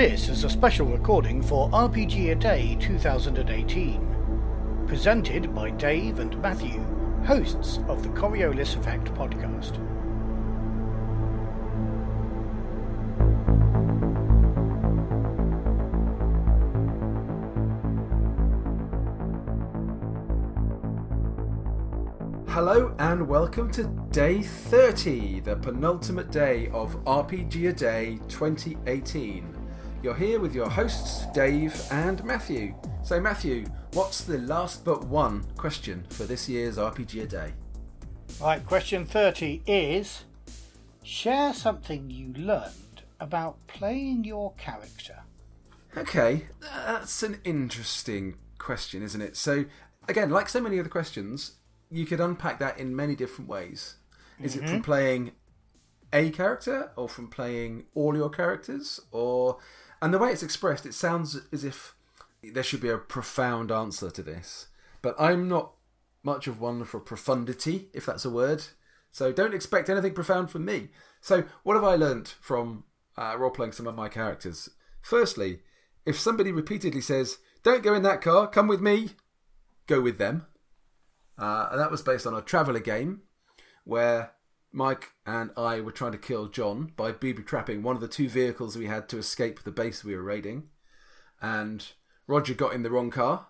This is a special recording for RPG A Day 2018, presented by Dave and Matthew, hosts of the Coriolis Effect podcast. Hello and welcome to day 30, the penultimate day of RPG A Day 2018. You're here with your hosts, Dave and Matthew. So, Matthew, what's the last but one question for this year's RPG A Day? Right, question 30 is Share something you learned about playing your character. Okay, that's an interesting question, isn't it? So, again, like so many other questions, you could unpack that in many different ways. Is it from mm-hmm. playing a character or from playing all your characters or and the way it's expressed it sounds as if there should be a profound answer to this. But I'm not much of one for profundity, if that's a word. So don't expect anything profound from me. So what have I learnt from uh, role playing some of my characters? Firstly, if somebody repeatedly says, "Don't go in that car, come with me," go with them. Uh, and that was based on a traveller game where Mike and I were trying to kill John by booby trapping one of the two vehicles we had to escape the base we were raiding. And Roger got in the wrong car.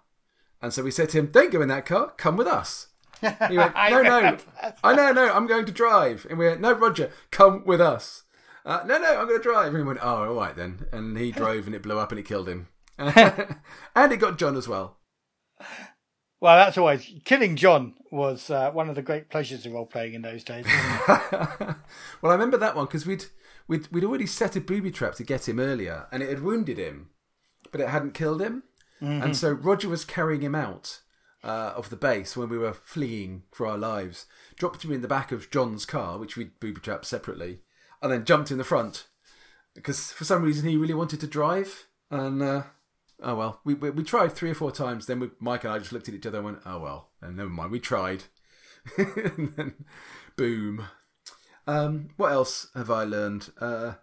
And so we said to him, Don't go in that car, come with us. He went, No, no, I know, no, I'm going to drive. And we went, No, Roger, come with us. Uh, no, no, I'm going to drive. And he went, Oh, all right then. And he drove and it blew up and it killed him. and it got John as well. Well, that's always killing John was uh, one of the great pleasures of role playing in those days. well, I remember that one because we'd, we'd we'd already set a booby trap to get him earlier, and it had wounded him, but it hadn't killed him, and so Roger was carrying him out uh, of the base when we were fleeing for our lives. Dropped him in the back of John's car, which we'd booby trapped separately, and then jumped in the front because for some reason he really wanted to drive, and. Uh, Oh well, we, we we tried three or four times. Then we, Mike and I just looked at each other and went, "Oh well," and never mind. We tried, and then boom. Um, what else have I learned? Uh,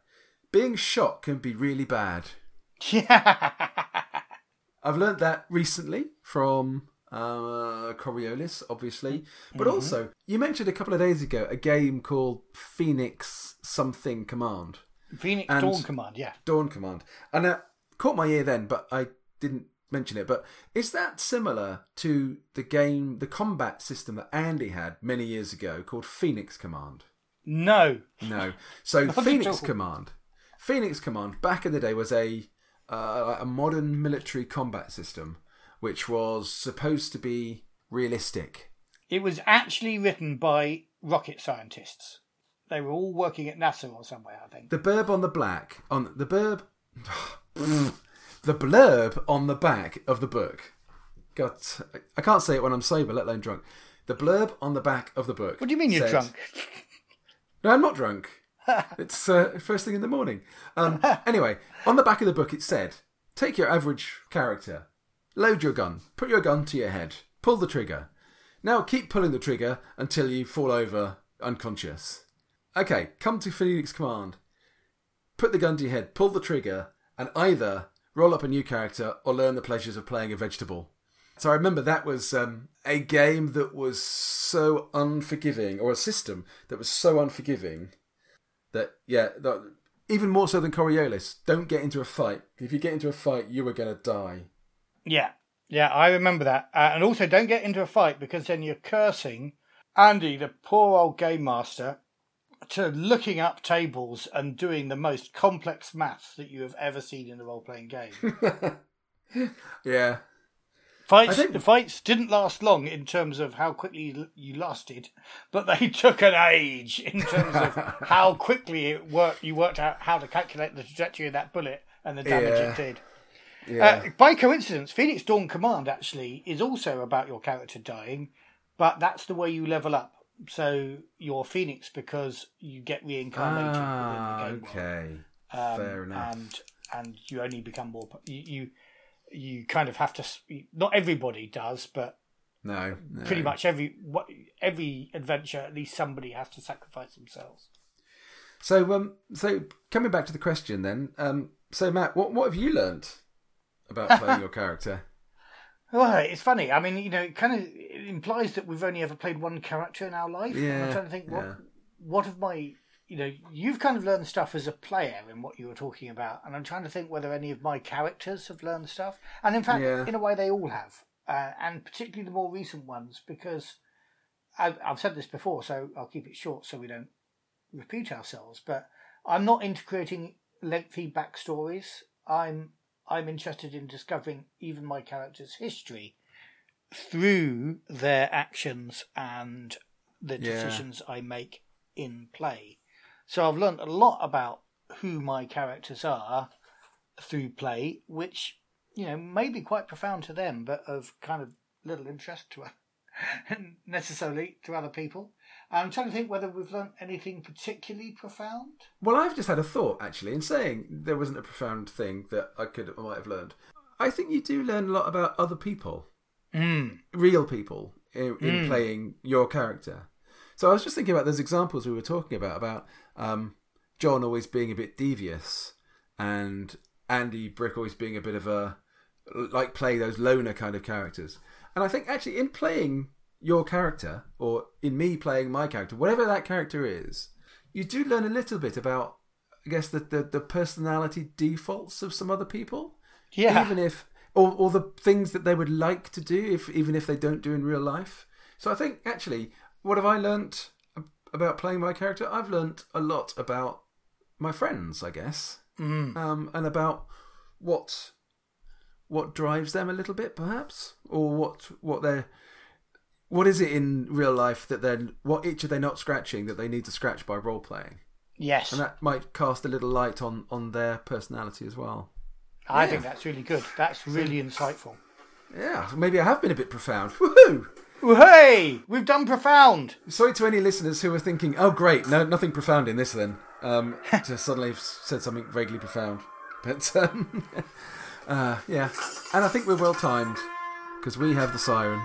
being shot can be really bad. yeah. I've learned that recently from uh, Coriolis, obviously, but also you mentioned a couple of days ago a game called Phoenix Something Command. Phoenix Dawn Command, yeah. Dawn Command. And uh, caught my ear then, but I didn't mention it. But is that similar to the game, the combat system that Andy had many years ago called Phoenix Command? No. No. So Phoenix. Command, Phoenix Command back in the day was a uh, a modern military combat system, which was supposed to be realistic. It was actually written by rocket scientists. They were all working at NASA or somewhere, I think. The burb on the black on the blurb, the blurb on the back of the book. God, I can't say it when I'm sober, let alone drunk. The blurb on the back of the book. What do you mean you're drunk? No, I'm not drunk. it's uh, first thing in the morning. Um, anyway, on the back of the book it said, "Take your average character, load your gun, put your gun to your head, pull the trigger. Now keep pulling the trigger until you fall over unconscious. Okay, come to Phoenix Command. Put the gun to your head, pull the trigger, and either roll up a new character or learn the pleasures of playing a vegetable." So I remember that was um, a game that was so unforgiving, or a system that was so unforgiving that yeah, that, even more so than Coriolis. Don't get into a fight. If you get into a fight, you are going to die. Yeah. Yeah, I remember that. Uh, and also, don't get into a fight because then you're cursing Andy, the poor old game master, to looking up tables and doing the most complex maths that you have ever seen in a role playing game. Yeah, Fights, think- the fights didn't last long in terms of how quickly you- you lasted, but they took an age in terms of how quickly it worked. You worked out how to calculate the trajectory of that bullet and the damage Yeah. it did. yeah, Uh, by coincidence, Phoenix Dawn Command actually is also about your character dying, but that's the way you level up. So you're Phoenix because you get reincarnated ah, okay. Um, fair enough. And and you only become more. You you, you kind of have to. Not everybody does, but no, no. pretty much every what every adventure, at least somebody has to sacrifice themselves. So, um, so coming back to the question, then, um, So, Matt, what what have you learned about playing your character? Well, it's funny. I mean, you know, it kind of it implies that we've only ever played one character in our life. Yeah, I'm trying to think what yeah. what of my you know you've kind of learned stuff as a player in what you were talking about, and I'm trying to think whether any of my characters have learned stuff. And in fact, Yeah. in a way, they all have, uh, and particularly the more recent ones because I've, I've said this before, so I'll keep it short so we don't repeat ourselves. But I'm not into creating lengthy backstories. I'm I'm interested in discovering even my character's history through their actions and the Yeah. decisions I make in play. So I've learned a lot about who my characters are through play, which you know may be quite profound to them, but of kind of little interest to necessarily to other people. I'm trying to think whether we've learned anything particularly profound. Well, I've just had a thought actually in saying there wasn't a profound thing that I could I might have learned. I think you do learn a lot about other people, Mm. real people, in, in playing your character. So I was just thinking about those examples we were talking about about um, John always being a bit devious and Andy Brick always being a bit of a like play those loner kind of characters. And I think actually in playing your character or in me playing my character, whatever that character is, you do learn a little bit about I guess the the, the personality defaults of some other people. Yeah. Even if or, or the things that they would like to do if even if they don't do in real life. So I think actually what have I learnt about playing my character? I've learnt a lot about my friends, I guess, Mm. um, and about what what drives them a little bit, perhaps, or what what they're what is it in real life that they're what itch are they not scratching that they need to scratch by role playing, Yes, and that might cast a little light on on their personality as well. I yeah. think that's really good. That's really insightful. Yeah, maybe I have been a bit profound. Woohoo! Hey, we've done profound. Sorry to any listeners who are thinking, "Oh, great, no, nothing profound in this." Then, um, to suddenly have said something vaguely profound, but um, uh, yeah, and I think we're well timed because we have the siren.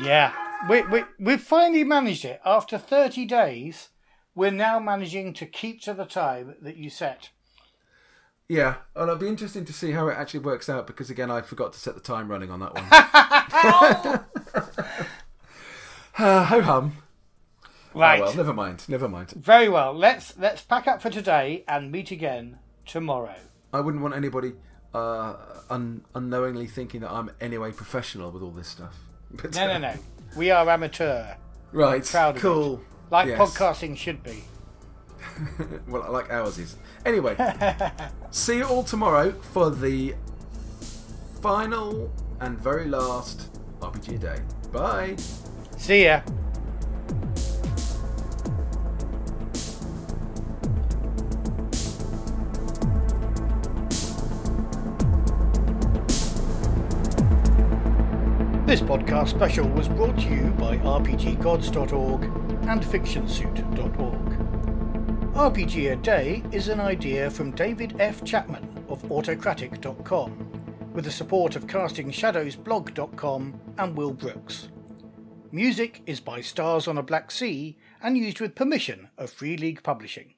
Yeah, we we we've finally managed it after thirty days. We're now managing to keep to the time that you set. Yeah, and it'll be interesting to see how it actually works out because again, I forgot to set the time running on that one. uh, ho hum. Right. Oh, well, never mind. Never mind. Very well. Let's let's pack up for today and meet again tomorrow. I wouldn't want anybody uh, un- unknowingly thinking that I'm anyway professional with all this stuff. But, No, uh, no, no. We are amateur, Right. Proud of cool. like Yes. podcasting should be. Well, I like ours is. Anyway, see you all tomorrow for the final and very last RPG day. Bye. See ya. This podcast special was brought to you by RPGGods.org and FictionSuit.org. RPG a Day is an idea from David F. Chapman of Autocratik.com, with the support of CastingShadowsBlog.com and Will Brooks. Music is by Stars on a Black Sea and used with permission of Free League Publishing.